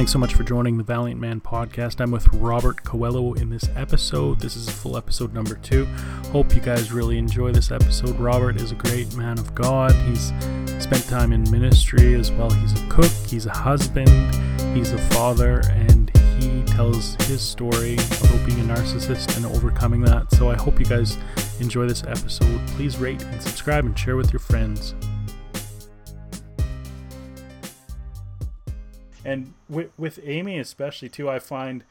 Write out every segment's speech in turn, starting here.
Thanks so much for joining the Valiant Man podcast. I'm with Robert Coello in this episode. This is full episode number two. Hope you guys really enjoy this episode. Robert is a great man of God. He's spent time in ministry as well. He's a cook, he's a husband, he's a father, and he tells his story about being a narcissist and overcoming that. So I hope you guys enjoy this episode. Please rate and subscribe and share with your friends. And with with Amy especially too, I find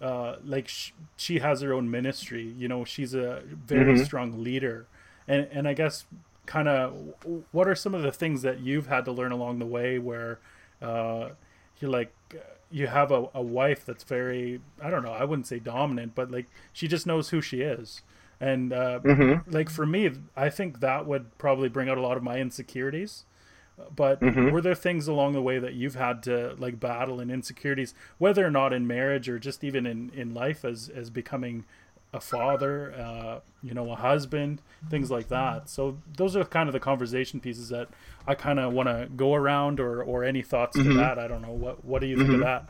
uh, like sh- she has her own ministry. You know, she's a very mm-hmm. strong leader, and and I guess kind of what are some of the things that you've had to learn along the way where uh, you're like you have a, a wife that's very I don't know I wouldn't say dominant, but like she just knows who she is. And uh, mm-hmm. like for me, I think that would probably bring out a lot of my insecurities but mm-hmm. were there things along the way that you've had to like battle and insecurities whether or not in marriage or just even in in life as as becoming a father uh, you know a husband things like that so those are kind of the conversation pieces that i kind of want to go around or or any thoughts mm-hmm. to that i don't know what what do you think mm-hmm. of that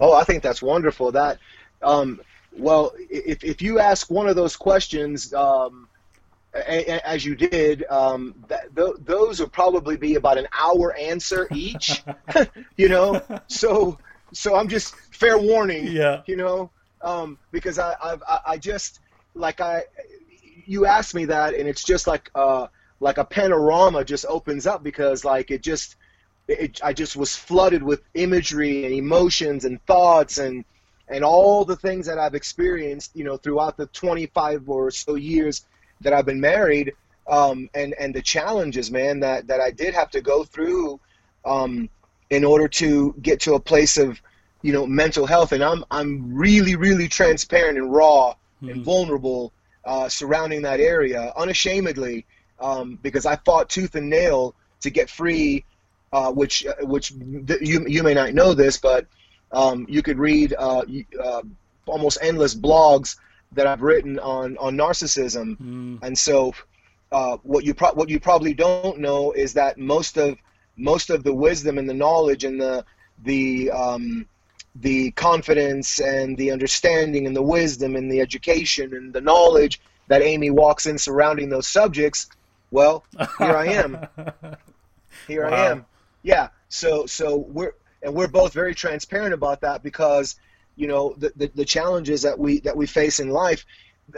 oh i think that's wonderful that um well if if you ask one of those questions um as you did, um, th- those would probably be about an hour answer each. you know, so so I'm just fair warning. Yeah. You know, um, because I I've, I just like I you asked me that, and it's just like uh like a panorama just opens up because like it just it, I just was flooded with imagery and emotions and thoughts and and all the things that I've experienced, you know, throughout the 25 or so years that I've been married, um, and and the challenges, man, that that I did have to go through, um, in order to get to a place of, you know, mental health. And I'm I'm really really transparent and raw mm-hmm. and vulnerable uh, surrounding that area, unashamedly, um, because I fought tooth and nail to get free. Uh, which uh, which th- you you may not know this, but um, you could read uh, uh, almost endless blogs that I've written on on narcissism, mm. and so uh, what you pro- what you probably don't know is that most of most of the wisdom and the knowledge and the the um, the confidence and the understanding and the wisdom and the education and the knowledge that Amy walks in surrounding those subjects, well, here I am. Here wow. I am. Yeah. So so we're and we're both very transparent about that because you know the, the, the challenges that we that we face in life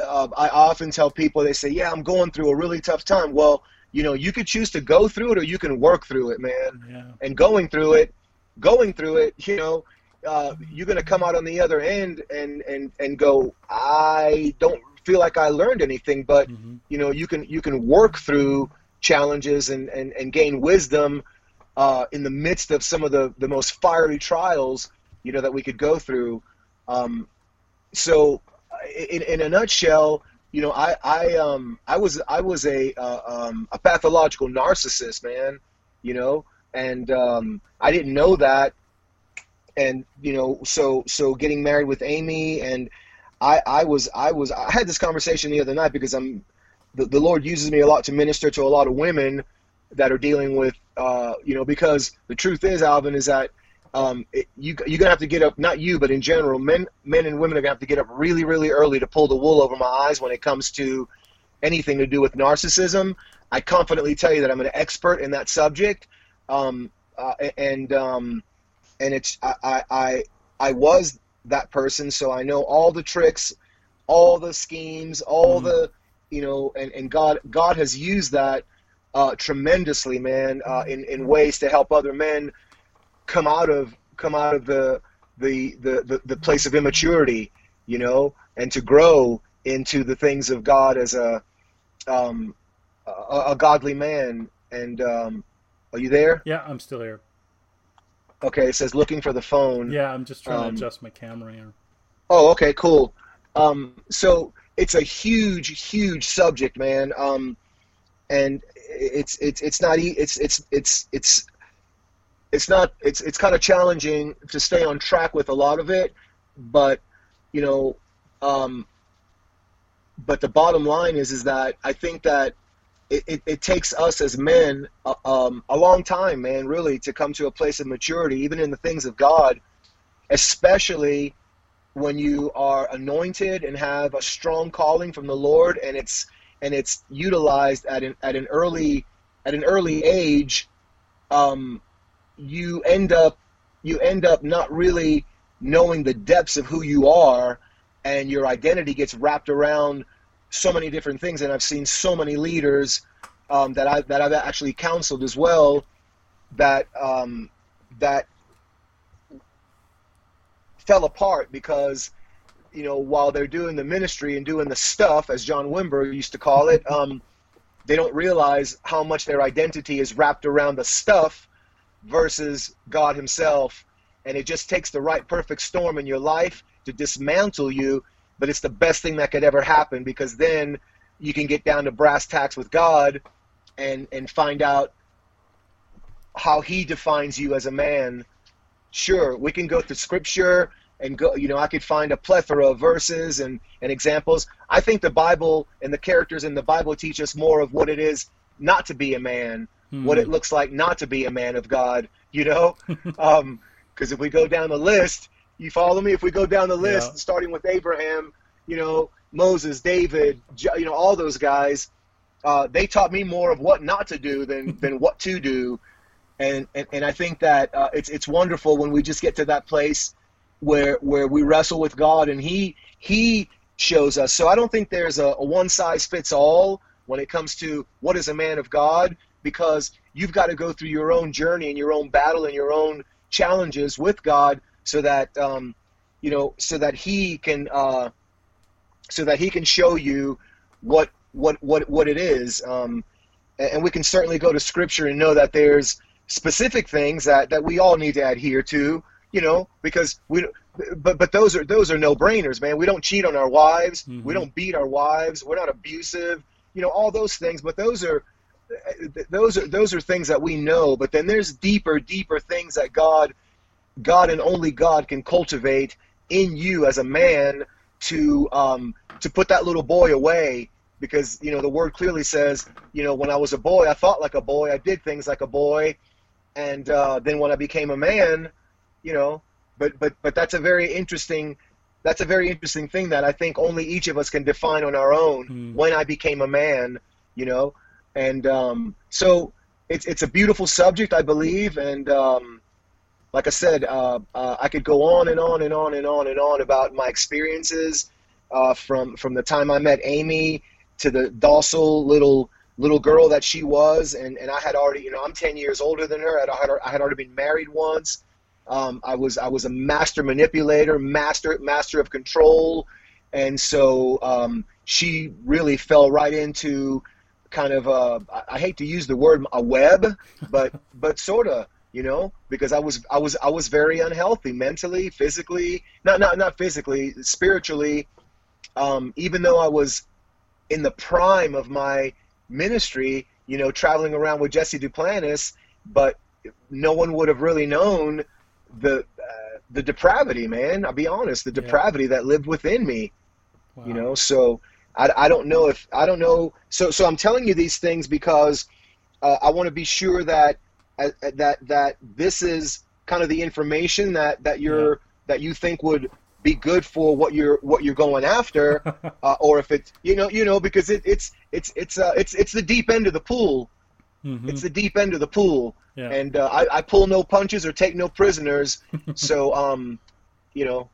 uh, i often tell people they say yeah i'm going through a really tough time well you know you could choose to go through it or you can work through it man yeah. and going through it going through it you know uh, you're going to come out on the other end and and and go i don't feel like i learned anything but mm-hmm. you know you can you can work through challenges and and, and gain wisdom uh, in the midst of some of the the most fiery trials you know, that we could go through. Um, so, in, in a nutshell, you know, I I um I was I was a uh, um, a pathological narcissist, man. You know, and um, I didn't know that, and you know, so so getting married with Amy, and I I was I was I had this conversation the other night because I'm the, the Lord uses me a lot to minister to a lot of women that are dealing with uh, you know because the truth is Alvin is that um, it, you, you're gonna have to get up. Not you, but in general, men, men and women are gonna have to get up really, really early to pull the wool over my eyes when it comes to anything to do with narcissism. I confidently tell you that I'm an expert in that subject, um, uh, and um, and it's I, I I was that person, so I know all the tricks, all the schemes, all mm. the you know, and, and God God has used that uh, tremendously, man, uh, in in ways to help other men come out of come out of the the the, the, the place of immaturity, you know, and to grow into the things of God as a um, a, a godly man. And um, are you there? Yeah, I'm still here. Okay, it says looking for the phone. Yeah, I'm just trying um, to adjust my camera here. Oh, okay, cool. Um, so it's a huge, huge subject, man. Um, and it's it's it's not it's it's it's it's it's not it's it's kind of challenging to stay on track with a lot of it, but you know, um, but the bottom line is is that I think that it, it, it, takes us as men uh, um, a long time, man, really, to come to a place of maturity, even in the things of God, especially when you are anointed and have a strong calling from the Lord, and it's and it's utilized at an at an early at an early age. Um, you end up you end up not really knowing the depths of who you are, and your identity gets wrapped around so many different things, and I've seen so many leaders um, that I that I've actually counseled as well that um, that fell apart because you know while they're doing the ministry and doing the stuff, as John Wimber used to call it, um, they don't realize how much their identity is wrapped around the stuff versus God Himself, and it just takes the right perfect storm in your life to dismantle you but it's the best thing that could ever happen because then you can get down to brass tacks with God and and find out how he defines you as a man. Sure, we can go to scripture and go you know, I could find a plethora of verses and, and examples. I think the Bible and the characters in the Bible teach us more of what it is not to be a man, hmm. what it looks like not to be a man of God, you know? um, because if we go down the list, you follow me? If we go down the list, yeah. starting with Abraham, you know, Moses, David, you know, all those guys, uh, they taught me more of what not to do than, than what to do. And, and, and I think that uh, it's, it's wonderful when we just get to that place where, where we wrestle with God and he, he shows us. So I don't think there's a, a one size fits all when it comes to what is a man of God, because you've got to go through your own journey and your own battle and your own challenges with God so that um, you know so that he can uh, so that he can show you what what what what it is. Um, and we can certainly go to scripture and know that there's specific things that that we all need to adhere to you know because we but but those are those are no brainers man. We don't cheat on our wives. Mm-hmm. we don't beat our wives. We're not abusive. You know all those things but those are those are those are things that we know but then there's deeper deeper things that god God and only God can cultivate in you as a man to um, to put that little boy away because you know the word clearly says you know when I was a boy I thought like a boy I did things like a boy and uh, then when I became a man you know but but but that's a very interesting that's a very interesting thing that I think only each of us can define on our own mm. when I became a man you know and um, so it's it's a beautiful subject I believe and um, like I said, uh, uh, I could go on and on and on and on and on about my experiences uh, from from the time I met Amy to the docile little little girl that she was, and, and I had already, you know, I'm 10 years older than her. I had, I had already been married once. Um, I was I was a master manipulator, master master of control, and so um, she really fell right into kind of a, I hate to use the word a web, but but sort of you know, because I was I was I was very unhealthy mentally, physically, not not not physically, spiritually. Um, even though I was in the prime of my ministry, you know, traveling around with Jesse Duplantis, but no one would have really known the uh, the depravity, man. I'll be honest, the depravity yeah. that lived within me. Wow. You know, so I, I don't know if I don't know. So so I'm telling you these things because uh, I want to be sure that that that this is kind of the information that that you're yeah. that you think would be good for what you're what you're going after, uh, or if it's you know you know because it, it's it's it's uh, it's it's the deep end of the pool. Mm-hmm. It's the deep end of the pool, yeah. and uh, I, I pull no punches or take no prisoners. so um, you know,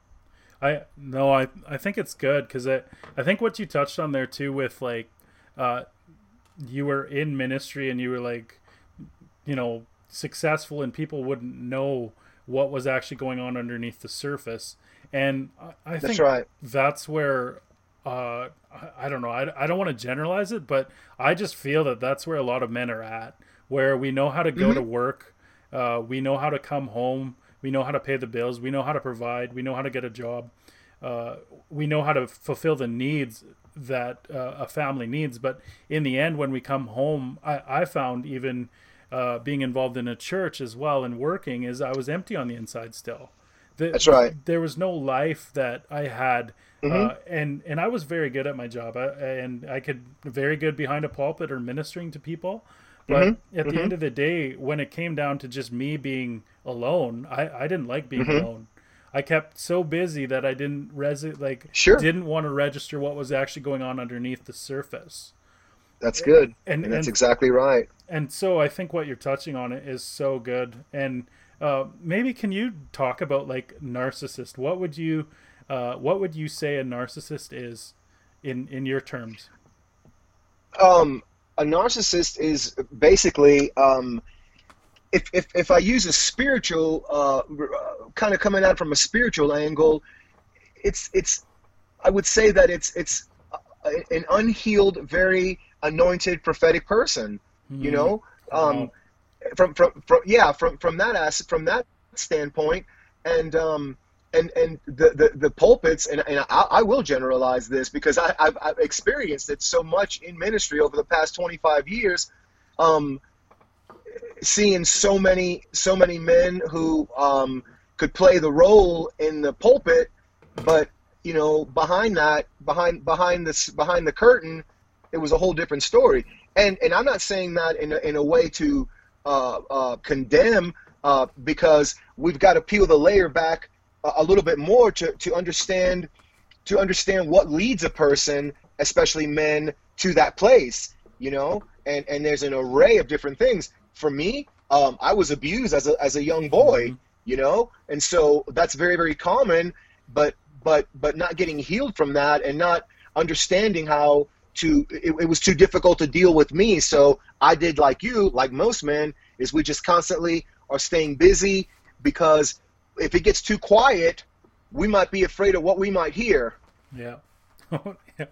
I no, I I think it's good because I I think what you touched on there too with like, uh, you were in ministry and you were like, you know, successful and people wouldn't know what was actually going on underneath the surface. And I, I think that's, right. that's where uh, I, I, don't know. I, I don't want to generalize it, but I just feel that that's where a lot of men are at, where we know how to go mm-hmm. to work, uh, we know how to come home, we know how to pay the bills, we know how to provide, we know how to get a job, uh, we know how to fulfill the needs that uh, a family needs. But in the end, when we come home, I, I found even uh, being involved in a church as well and working is I was empty on the inside still. The, That's right. There was no life that I had. Mm-hmm. Uh, and and I was very good at my job, I, and I could very good behind a pulpit or ministering to people. But Mm-hmm. at the Mhm. end of the day, when it came down to just me being alone, I, I didn't like being Mhm. alone. I kept so busy that I didn't resi- like Sure. didn't want to register what was actually going on underneath the surface. That's good. And And that's and, exactly right. and so I think what you're touching on it is so good. And uh, maybe can you talk about like narcissist? What would you uh, what would you say a narcissist is in in your terms? Um, a narcissist is basically, um, if, if, if I use a spiritual, uh, kind of coming out from a spiritual angle, it's, it's, I would say that it's, it's an unhealed, very anointed prophetic person, you Hmm. know? Um, Wow. from, from, from, yeah, from, from that as, from that standpoint. And, um, and, and the, the, the pulpits, and, and I, I will generalize this because I, I've, I've experienced it so much in ministry over the past 25 years. Um, seeing so many so many men who um, could play the role in the pulpit, but you know behind that behind behind this behind the curtain, it was a whole different story. And and I'm not saying that in a, in a way to uh, uh, condemn uh, because we've got to peel the layer back a, little bit more to to understand to understand what leads a person, especially men, to that place. You know, and and there's an array of different things for me, um, I was abused as a as a young boy, Mhm. you know, and so that's very very common. But but but not getting healed from that and not understanding how to it, it was too difficult to deal with me. So I did like you, like most men, is we just constantly are staying busy because if it gets too quiet, we might be afraid of what we might hear. Yeah. yeah. Oh, yeah.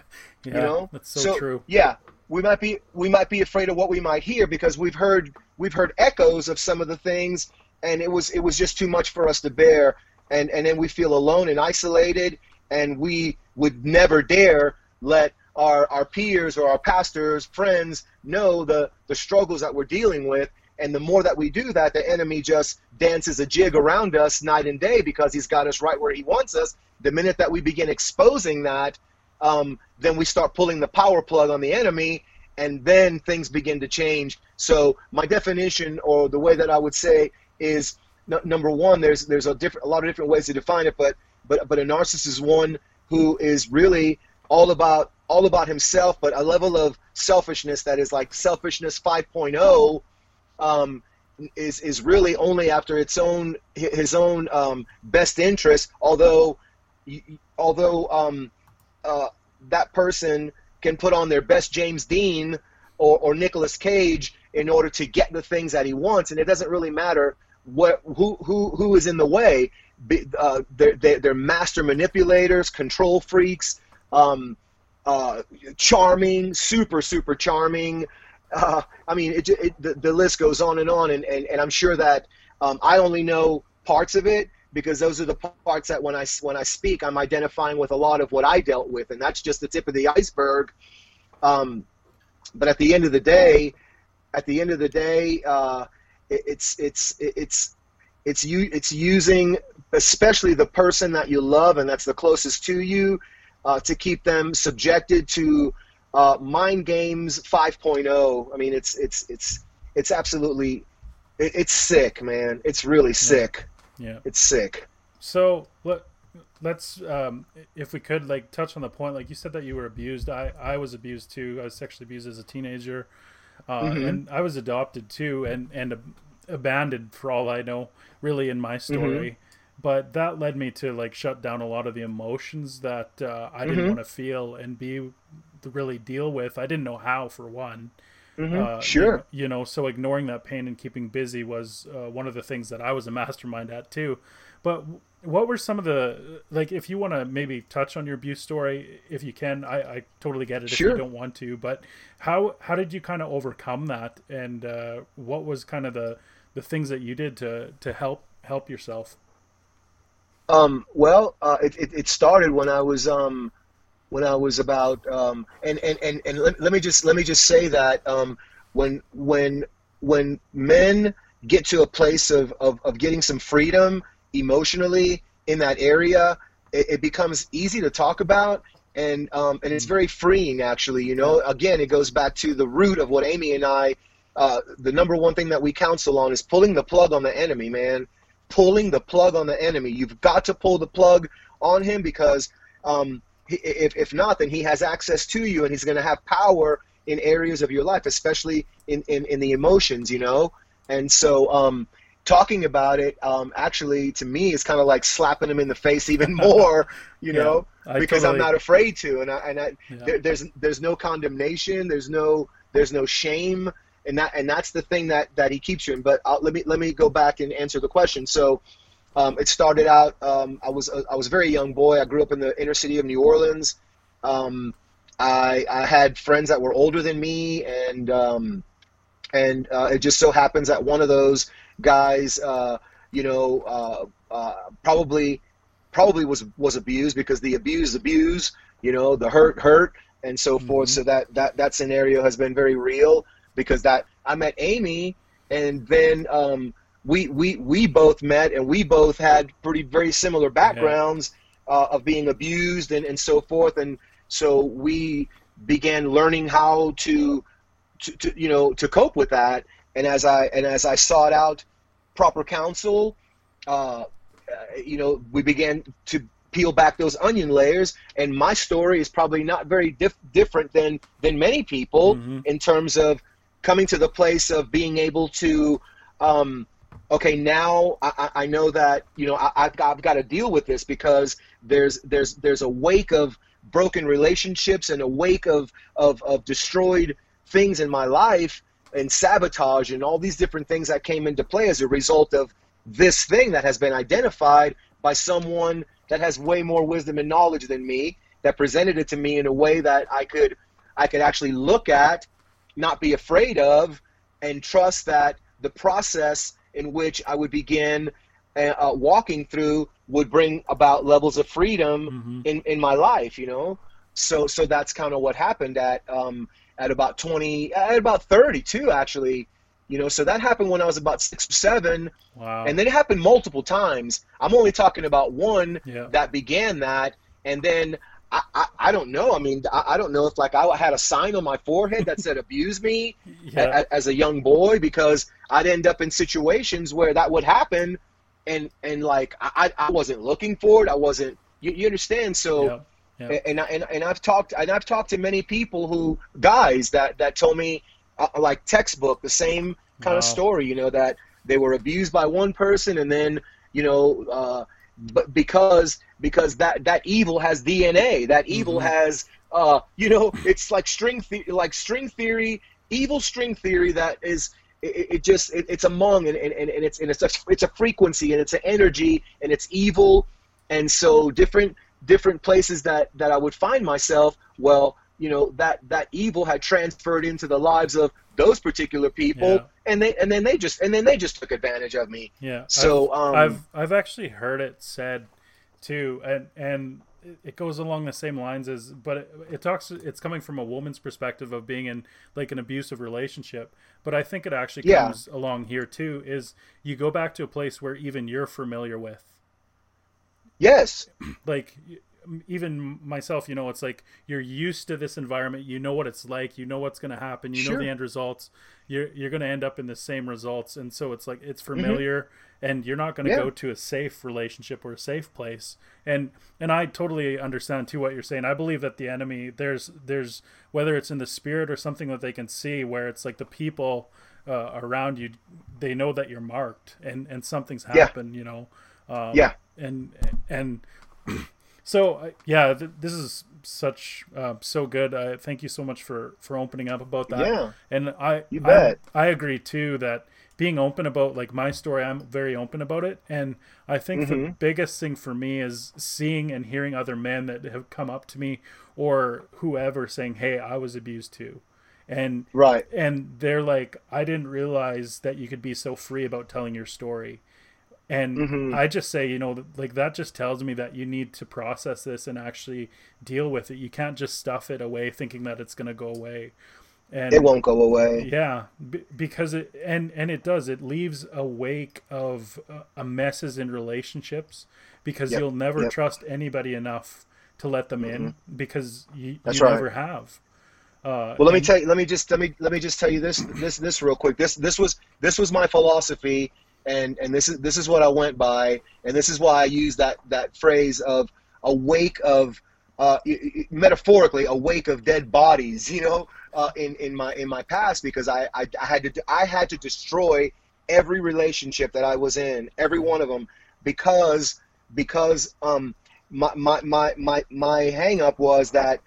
you know That's so, true. yeah we might be we might be afraid of what we might hear because we've heard we've heard echoes of some of the things and it was it was just too much for us to bear and and then we feel alone and isolated and we would never dare let our our peers or our pastors friends know the the struggles that we're dealing with and the more that we do that the enemy just dances a jig around us night and day because he's got us right where he wants us the minute that we begin exposing that um, then we start pulling the power plug on the enemy, and then things begin to change. So my definition, or the way that I would say, is n- number one. There's there's a different a lot of different ways to define it, but but but a narcissist is one who is really all about all about himself, but a level of selfishness that is like selfishness 5.0. Um, is is really only after its own his own um, best interest. Although although um, uh, that person can put on their best James Dean or, or Nicolas Cage in order to get the things that he wants, and it doesn't really matter what who who who is in the way. Uh, they're, they're master manipulators, control freaks, um, uh, charming, super super charming. Uh, I mean, it, it, the, the list goes on and on, and, and, and I'm sure that um, I only know parts of it because those are the parts that when I when I speak, I'm identifying with a lot of what I dealt with, and that's just the tip of the iceberg. Um, but at the end of the day, at the end of the day, uh, it, it's it's it's it's you it's using especially the person that you love and that's the closest to you uh, to keep them subjected to uh, mind games 5.0. I mean, it's it's it's it's absolutely it, it's sick, man. It's really sick. Yeah. It's sick. So let let's um, if we could like touch on the point like you said that you were abused. I I was abused too. I was sexually abused as a teenager, uh, Mhm. and I was adopted too, and and ab- abandoned for all I know, really in my story. But that led me to like shut down a lot of the emotions that uh, I didn't Mhm. want to feel and be really deal with. I didn't know how for one. Mhm. Uh, sure. You, you know, so ignoring that pain and keeping busy was uh, one of the things that I was a mastermind at too. But what were some of the like? If you want to maybe touch on your abuse story, if you can, I, I totally get it. If Sure. you don't want to, but how how did you kind of overcome that, and uh, what was kind of the the things that you did to to help help yourself? Um, well, uh, it, it, it started when I was um, when I was about um, and and and, and let, let me just let me just say that um, when when when men get to a place of, of, of getting some freedom emotionally in that area, it, it becomes easy to talk about. And, um, and it's very freeing, actually. You know, again, it goes back to the root of what Amy and I, uh, the number one thing that we counsel on is pulling the plug on the enemy, man. Pulling the plug on the enemy. You've got to pull the plug on him because um, if, if not, then he has access to you and he's going to have power in areas of your life, especially in, in, in the emotions, you know? And so um, talking about it um, actually to me is kind of like slapping him in the face even more, you yeah, know, because totally... I'm not afraid to. And I, and I, yeah. there, there's, there's no condemnation. There's no, there's no shame. And that, and that's the thing that, that he keeps you in. But I'll, let me, let me go back and answer the question. So, um, it started out. Um, I was I was a very young boy. I grew up in the inner city of New Orleans. Um, I, I had friends that were older than me, and um, and uh, it just so happens that one of those guys, uh, you know, uh, uh probably probably was was abused because the abuse abuse, you know, the hurt hurt, and so mm-hmm. forth. So that that that scenario has been very real because that I met Amy, and then um, we we we both met and we both had pretty very similar backgrounds yeah. uh, of being abused and, and so forth and so we began learning how to, to, to you know to cope with that and as I and as I sought out proper counsel uh, you know we began to peel back those onion layers and my story is probably not very dif- different than than many people mm-hmm. in terms of coming to the place of being able to um, okay, now I, I know that you know I, have got, I've got to deal with this because there's there's there's a wake of broken relationships and a wake of of, of destroyed things in my life and sabotage and all these different things that came into play as a result of this thing that has been identified by someone that has way more wisdom and knowledge than me that presented it to me in a way that I could I could actually look at, not be afraid of, and trust that the process in which I would begin uh, uh, walking through would bring about levels of freedom mm-hmm. in, in my life, you know? So, so that's kind of what happened at, um, at about 20, at about 32 actually, you know, so that happened when I was about six or seven. Wow. And then it happened multiple times. I'm only talking about one yeah. that began that. And then I, I, I, don't know. I mean, I, I, don't know if like I had a sign on my forehead that said "abuse me" yeah. a, as a young boy because I'd end up in situations where that would happen, and and like I, I wasn't looking for it. I wasn't. You, you understand? So, yeah. Yeah. and and and I've talked and I've talked to many people who guys that that told me uh, like textbook the same kind wow. of story. You know that they were abused by one person and then you know. Uh, but because because that that evil has DNA. That evil mm-hmm. has uh, you know, it's like string the- like string theory, evil string theory that is it, it just it, it's among and, and, and it's and it's a, it's a frequency and it's an energy and it's evil and so different different places that that I would find myself well you know that that evil had transferred into the lives of those particular people yeah. And they and then they just and then they just took advantage of me. Yeah so I've, um, I've i've actually heard it said too and and it goes along the same lines as but it, it, talks it's coming from a woman's perspective of being in like an abusive relationship but i think it actually comes yeah. along here too is you go back to a place where even you're familiar with. Yes. Like even myself, you know, it's like you're used to this environment. You know what it's like. You know what's going to happen. You sure. know the end results. You're you're going to end up in the same results, and so it's like it's mm-hmm. familiar, mm-hmm. and you're not going to yeah. go to a safe relationship or a safe place. And and I totally understand too what you're saying. I believe that the enemy there's there's whether it's in the spirit or something that they can see, where it's like the people uh, around you, they know that you're marked, and and something's happened. Yeah. You know. Um, yeah. And and so uh, yeah, th- this is such uh, so good. Uh, thank you so much for for opening up about that. Yeah, and I you bet I, I agree too that being open about like my story, I'm very open about it, and I think mm-hmm. the biggest thing for me is seeing and hearing other men that have come up to me or whoever saying, "Hey, I was abused too." And right, and they're like, I didn't realize that you could be so free about telling your story and mm-hmm. I just say, you know, like that just tells me that you need to process this and actually deal with it. You can't just stuff it away thinking that it's going to go away. And it won't go away. Yeah, b- because it and and it does. It leaves a wake of uh, messes in relationships because Yep. you'll never Yep. trust anybody enough to let them in because you, That's you right. never have. Uh, Well, let me tell you. Let me just let me let me just tell you this this this real quick. This this was this was my philosophy, and and this is this is what I went by, and this is why I use that that phrase of a wake of uh, metaphorically a wake of dead bodies. You know, uh, in in my in my past because I, I I had to I had to destroy every relationship that I was in, every one of them, because because um my my my my, my hang up was that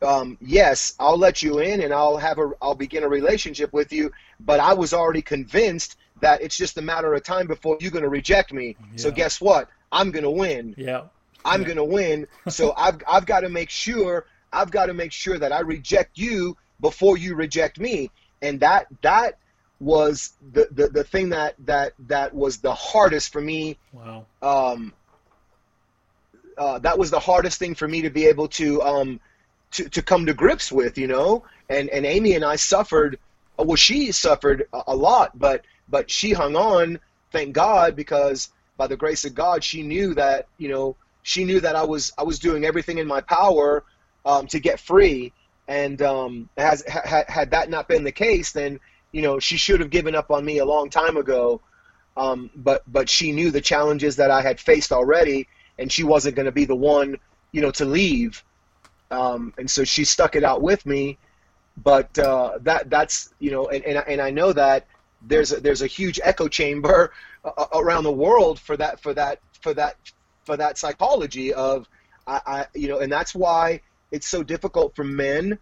um, yes, I'll let you in and I'll have a I'll begin a relationship with you, but I was already convinced that it's just a matter of time before you're going to reject me. So guess what? I'm going to win. yeah, I'm Yeah. going to win. So I've I've got to make sure I've got to make sure that I reject you before you reject me. And that that was the the, the thing that that that was the hardest for me wow, um, uh, that was the hardest thing for me to be able to um, to, to come to grips with, you know. And and Amy and I suffered. Well, she suffered a, a lot, but but she hung on. Thank God, because by the grace of God, she knew that you know she knew that I was I was doing everything in my power um, to get free. And um, has ha, had that not been the case, then you know she should have given up on me a long time ago. Um, but but she knew the challenges that I had faced already, and she wasn't going to be the one, you know, to leave. Um, and so she stuck it out with me. But uh, that that's you know, and, and and I know that there's a, there's a huge echo chamber uh, around the world for that for that for that for that psychology of I, I you know, and that's why it's so difficult for men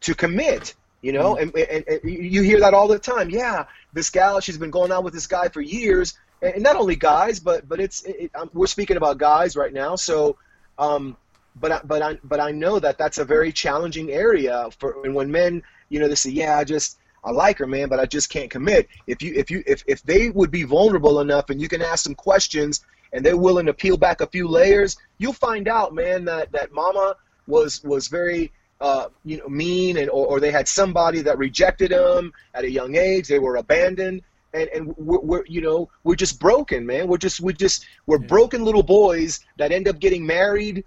to commit. You know, and, and, and you hear that all the time. Yeah, this gal, she's been going on with this guy for years, and not only guys, but but it's it, um, we're speaking about guys right now. So, um, but I, but I but I know that that's a very challenging area for and when men, you know, they say, yeah, I just I like her, man, but I just can't commit. If you if you if if they would be vulnerable enough and you can ask them questions and they're willing to peel back a few layers, you'll find out, man, that that mama was was very uh, you know, mean, and or, or they had somebody that rejected them at a young age. They were abandoned, and and we're, we're you know we're just broken, man. We're just we just we're Yeah. broken little boys that end up getting married,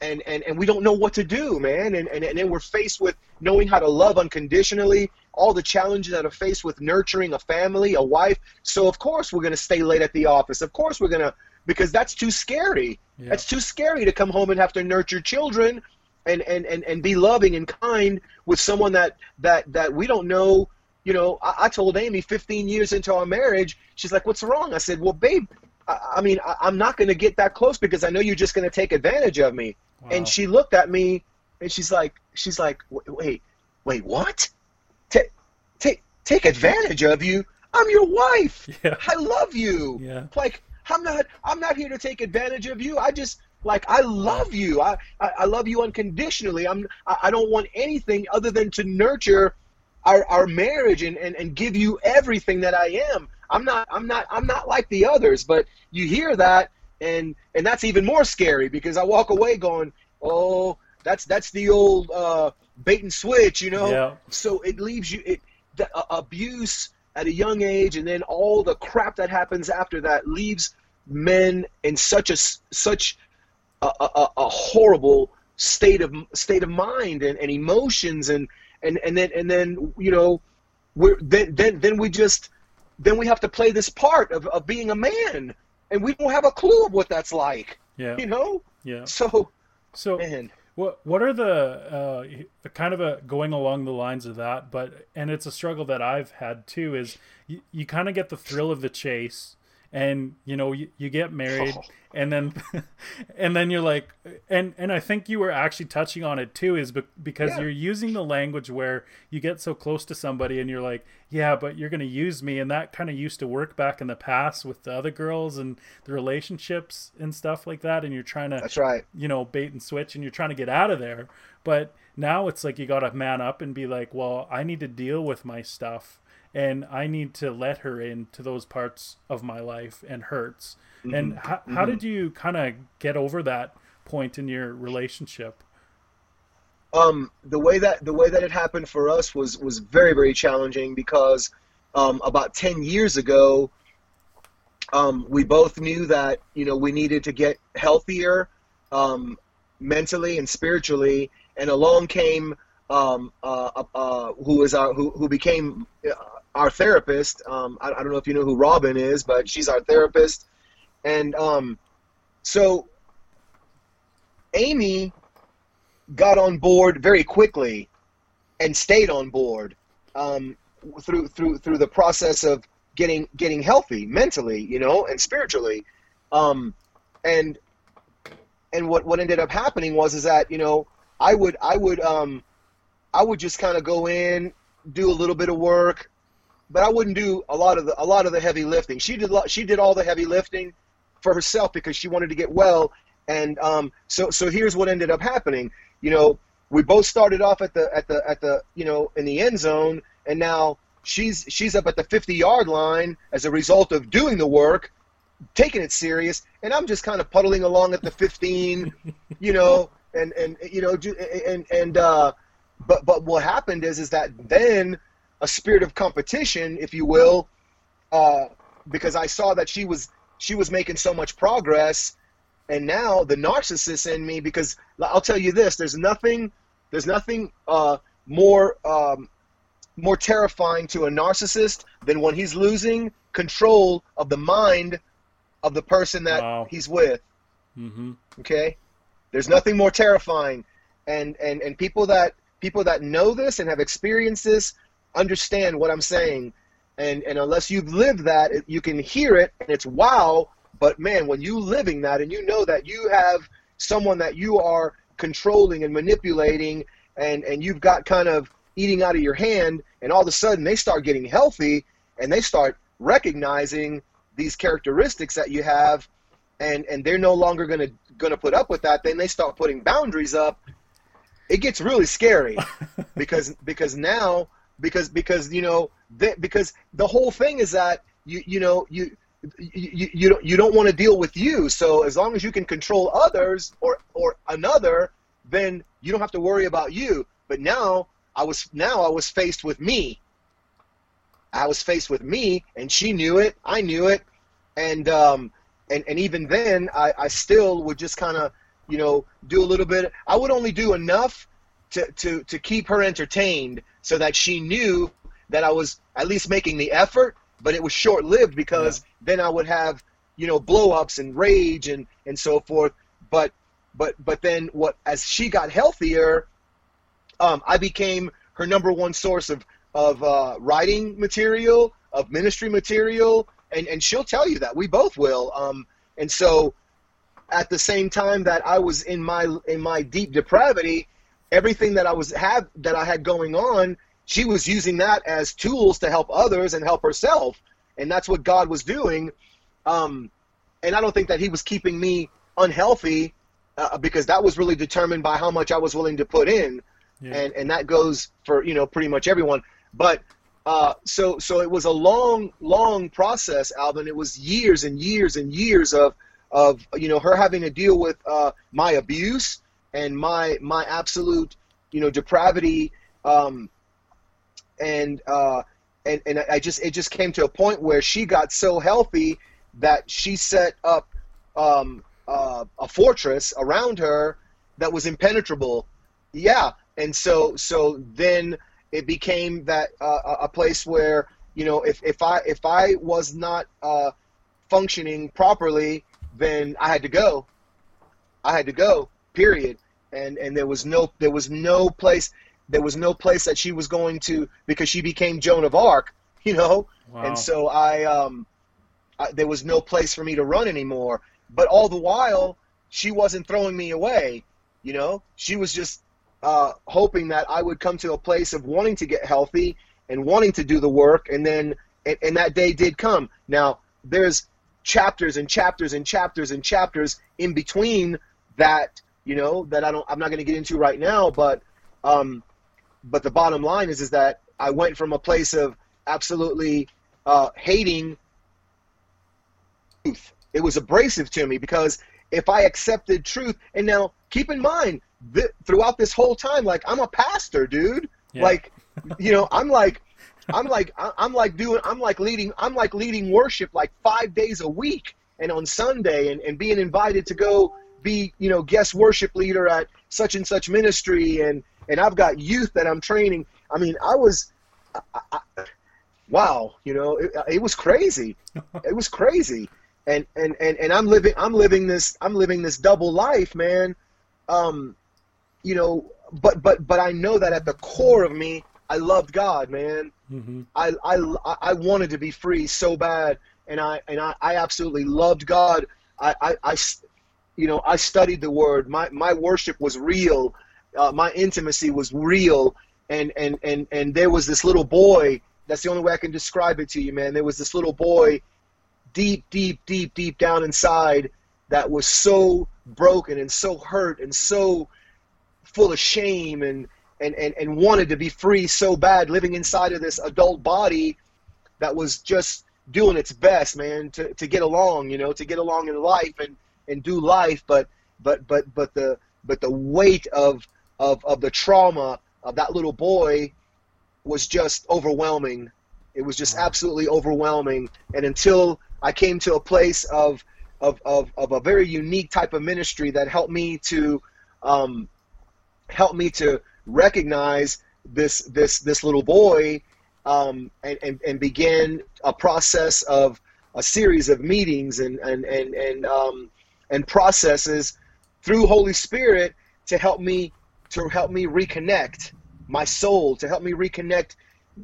and and and we don't know what to do, man. And and and then we're faced with knowing how to love unconditionally. All the challenges that are faced with nurturing a family, a wife. So of course we're gonna stay late at the office. Of course we're gonna because that's too scary. yeah, It's too scary to come home and have to nurture children and, and, and, and be loving and kind with someone that, that, that we don't know. You know, I, I told Amy 15 years into our marriage, she's like, what's wrong? I said, well, babe, I, I mean, I, I'm not going to get that close because I know you're just going to take advantage of me. wow. And she looked at me and she's like, she's like, "Wait, wait, wait, what? Take, advantage of you? I'm your wife. yeah, I love you. Yeah, like i'm not i'm not here to take advantage of you. I just like i love you. I i, I love you unconditionally. I'm I, I don't want anything other than to nurture our, our marriage and, and and give you everything that i am. I'm not i'm not i'm not like the others but you hear that and and that's even more scary because i walk away going oh that's that's the old uh bait and switch you know? Yeah, so it leaves you it the uh, abuse at a young age and then all the crap that happens after that leaves men in such a such a, a, a- a horrible state of state of mind and, and emotions and and and then and then you know we're then then then we just then we have to play this part of, of being a man and we don't have a clue of what that's like yeah, you know? Yeah. so So, man What what are the uh, kind of a going along the lines of that? But and it's a struggle that I've had too. Is you, you kind of get the thrill of the chase, and you know you, you get married, Oh. and then and then you're like, and and I think you were actually touching on it too. Is be- because Yeah. you're using the language where you get so close to somebody, and you're like, yeah, but you're gonna use me, and that kind of used to work back in the past with the other girls and the relationships and stuff like that, and you're trying to that's right you know bait and switch and you're trying to get out of there but now it's like you got to man up and be like well i need to deal with my stuff and i need to let her into those parts of my life and hurts. And how, how did you kind of get over that point in your relationship? Um, the way that the way that it happened for us was was very very challenging because um, about ten years ago, um, we both knew that you know we needed to get healthier um, mentally and spiritually, and along came um, uh, uh, uh who is our who, who became uh, our therapist. Um, I, I, don't know if you know who Robin is, but she's our therapist, and um, so Amy got on board very quickly and stayed on board um, through through through the process of getting getting healthy mentally, you know, and spiritually. Um, and and what what ended up happening was is that you know I would I would um, I would just kind of go in, do a little bit of work, but I wouldn't do a lot of the a lot of the heavy lifting. She did she did all the heavy lifting for herself because she wanted to get well. And um, so so here's what ended up happening. You know, we both started off at the at the at the you know in the end zone, and now she's she's up at the 50 yard line as a result of doing the work taking it serious and i'm just kind of puddling along at the 15 you know and and you know and and uh but but what happened is is that then a spirit of competition if you will uh because i saw that she was she was making so much progress and now the narcissist in me because i'll tell you this there's nothing there's nothing uh more um more terrifying to a narcissist than when he's losing control of the mind of the person that wow. he's with. Mm-hmm. Okay, there's nothing more terrifying, and and and people that people that know this and have experienced this understand what I'm saying, and and unless you've lived that, you can hear it and it's wow. But man, when you living that and you know that you have someone that you are controlling and manipulating, and and you've got kind of eating out of your hand, and all of a sudden they start getting healthy and they start recognizing these characteristics that you have and and they're no longer going to going to put up with that then they start putting boundaries up it gets really scary because because now because because you know they, because the whole thing is that you you know you you, you don't you don't want to deal with you so as long as you can control others or or another then you don't have to worry about you but now I was now I was faced with me. I was faced with me, and she knew it. I knew it, and um, and and even then, I, I still would just kind of, you know, do a little bit. I would only do enough to to to keep her entertained, so that she knew that I was at least making the effort. But it was short lived because yeah. then I would have, you know, blow ups and rage and and so forth. But but but then what? As she got healthier, um, I became her number one source of of uh, writing material, of ministry material, and and she'll tell you that we both will. Um, and so, at the same time that I was in my in my deep depravity, everything that I was have that I had going on, she was using that as tools to help others and help herself, and that's what God was doing. Um, and I don't think that He was keeping me unhealthy uh, because that was really determined by how much I was willing to put in yeah. and and that goes for you know pretty much everyone. But uh, so so it was a long long process, Alvin. It was years and years and years of of you know her having to deal with uh, my abuse and my my absolute you know depravity um, and uh, and and I just it just came to a point where she got so healthy that she set up um, uh, a fortress around her that was impenetrable. Yeah, and so so then it became that uh, a place where you know if, if I if I was not uh, functioning properly, then I had to go. I had to go. Period. And and there was no there was no place there was no place that she was going to because she became Joan of Arc, you know. Wow. And so I um I, there was no place for me to run anymore. But all the while, she wasn't throwing me away. You know, she was just uh, hoping that I would come to a place of wanting to get healthy and wanting to do the work, and then and, and that day did come. Now there's chapters and chapters and chapters and chapters in between that you know that I don't I'm not going to get into right now, but um, but the bottom line is is that I went from a place of absolutely uh, hating truth. It was abrasive to me because if I accepted truth, and now keep in mind th- throughout this whole time, like I'm a pastor, dude. Yeah. Like, you know, I'm like, I'm like I'm like doing I'm like leading I'm like leading worship like five days a week and on Sunday and, and being invited to go be you know guest worship leader at such and such ministry. And and I've got youth that I'm training. I mean I was I, I, wow you know it, it was crazy. It was crazy. And, and and and I'm living I'm living this I'm living this double life man. Um you know but but but I know that at the core of me I loved God, man. Mm-hmm. I, I I wanted to be free so bad, and I and I, I absolutely loved God. I, I, I you know I studied the Word. My my worship was real. Uh, my intimacy was real, and and and and there was this little boy. That's the only way I can describe it to you, man. There was this little boy, deep, deep, deep, deep down inside, that was so broken and so hurt and so full of shame and and, and, and wanted to be free so bad living inside of this adult body that was just doing its best man to, to get along you know to get along in life and, and do life. But but but but the but the weight of of, of the trauma of that little boy was just overwhelming. It was just absolutely overwhelming. And until i came to a place of of, of, of a very unique type of ministry that helped me to um, help me to recognize this this this little boy um, and, and and begin a process of a series of meetings and and and and um, and processes through Holy Spirit to help me to help me reconnect my soul to help me reconnect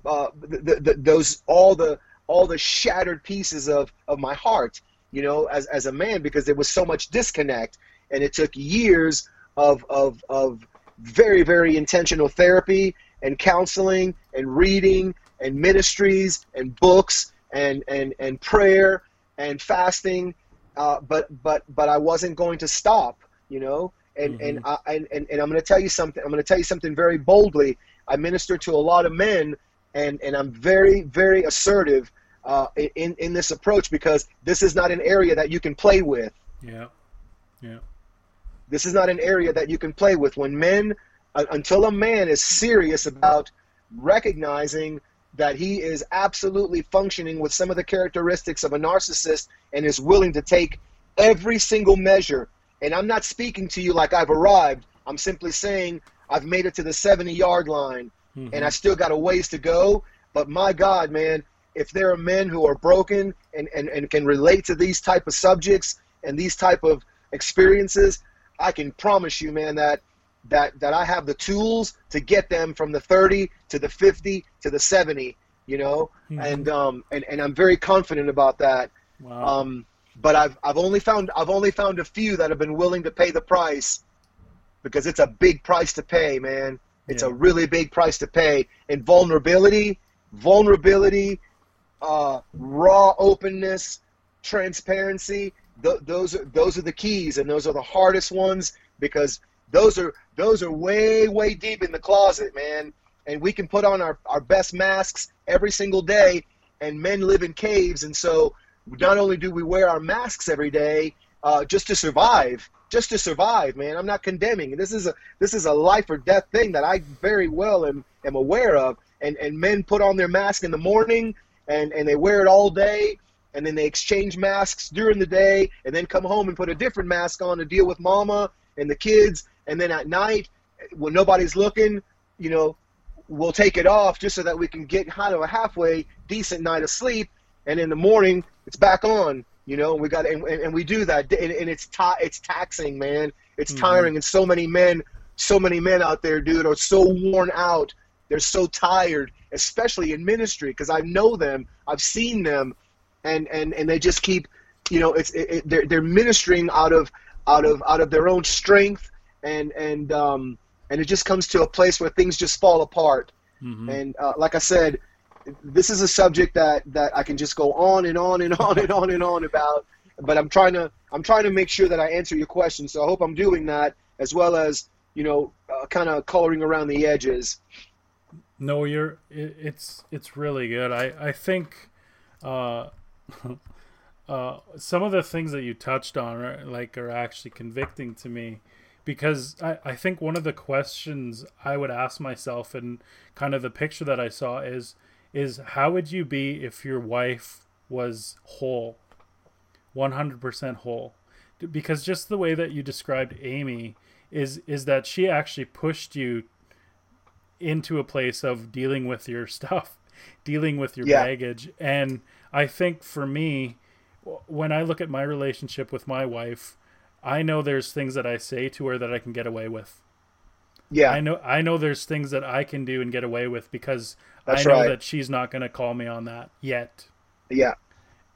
uh, the, the, those all the all the shattered pieces of of my heart you know as as a man because there was so much disconnect and it took years of of of very, very intentional therapy and counseling and reading and ministries and books and, and, and prayer and fasting. Uh, but, but, but I wasn't going to stop, you know? And, mm-hmm. and, I, and, and, and I'm going to tell you something, I'm going to tell you something very boldly. I minister to a lot of men and, and I'm very, very assertive uh, in, in this approach because this is not an area that you can play with. Yeah. Yeah. This is not an area that you can play with. When men, uh, until a man is serious about recognizing that he is absolutely functioning with some of the characteristics of a narcissist and is willing to take every single measure. And I'm not speaking to you like I've arrived. I'm simply saying I've made it to the 70 yard line mm-hmm. and I still got a ways to go. But my God, man, if there are men who are broken and, and, and can relate to these type of subjects and these type of experiences, I can promise you, man, that that that I have the tools to get them from the 30 to the 50 to the 70, you know, mm-hmm. and um and, and I'm very confident about that. Wow. Um, but I've I've only found I've only found a few that have been willing to pay the price because it's a big price to pay, man. It's yeah. a really big price to pay. And vulnerability, vulnerability, uh, raw openness, transparency th- those are those are the keys, and those are the hardest ones because those are those are way way deep in the closet, man. And we can put on our, our best masks every single day, and men live in caves, and so not only do we wear our masks every day uh, just to survive, just to survive, man. I'm not condemning. This is a this is a life or death thing that I very well am, am aware of. And and men put on their mask in the morning and, and they wear it all day and then they exchange masks during the day and then come home and put a different mask on to deal with mama and the kids. And then at night when nobody's looking you know we'll take it off just so that we can get kind of a halfway decent night of sleep. And in the morning it's back on you know we got and, and we do that. And, and it's ta- it's taxing man. It's mm-hmm. tiring. And so many men so many men out there dude are so worn out. They're so tired especially in ministry because i know them. I've seen them and and and they just keep, you know, it's it, it, they're they're ministering out of out of out of their own strength, and and um and it just comes to a place where things just fall apart. Mm-hmm. And uh, like I said, this is a subject that that I can just go on and on and on and on and on about. But I'm trying to I'm trying to make sure that I answer your question. So I hope I'm doing that as well as you know, uh, kind of coloring around the edges. No, you're. It, it's it's really good. I I think. Uh, uh, some of the things that you touched on are, like are actually convicting to me because I, I think one of the questions I would ask myself and kind of the picture that I saw is is how would you be if your wife was whole 100% whole because just the way that you described amy is is that she actually pushed you into a place of dealing with your stuff dealing with your Yeah. baggage and i think for me when i look at my relationship with my wife i know there's things that i say to her that i can get away with Yeah. I know I know there's things that I can do and get away with because That's I know right. that she's not going to call me on that yet. yeah.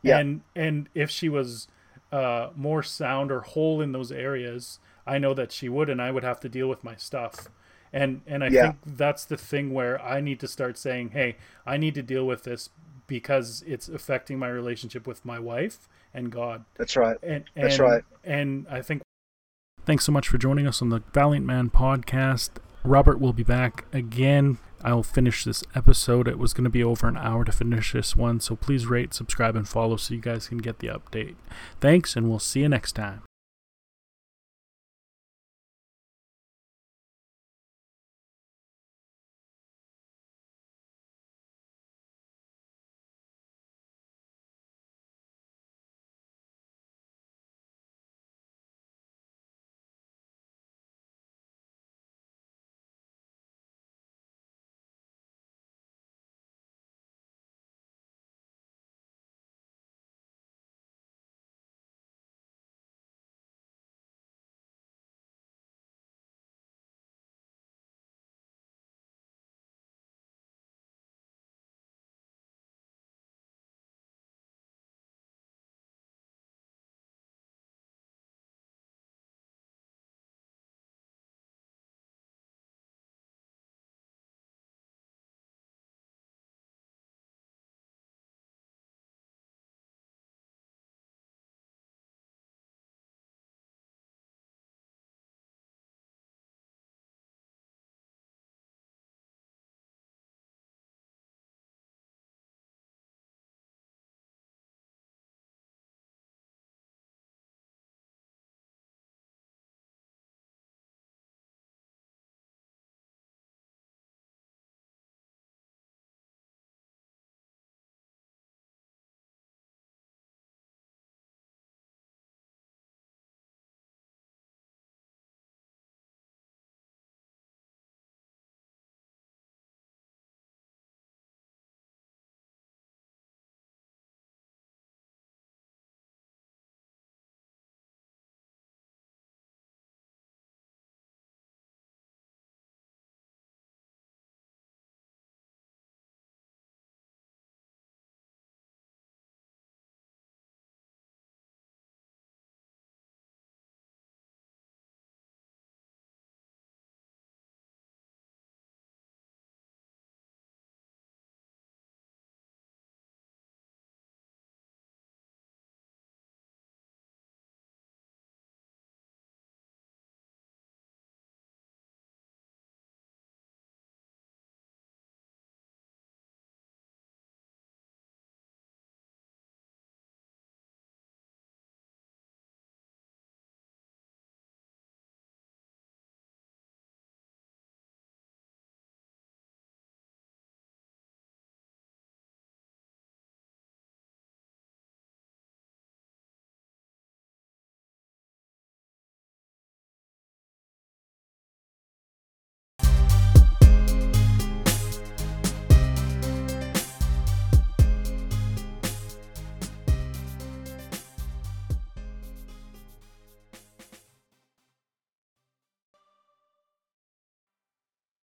Yeah. And and if she was uh, more sound or whole in those areas, I know that she would, and I would have to deal with my stuff. And and I Yeah. think that's the thing where I need to start saying, hey, I need to deal with this because it's affecting my relationship with my wife and God. That's right. And, and That's right. And I think. Thanks so much for joining us on the Valiant Man podcast. Robert will be back again. I'll finish this episode. It was going to be over an hour to finish this one, so please rate, subscribe, and follow so you guys can get the update. Thanks, and we'll see you next time.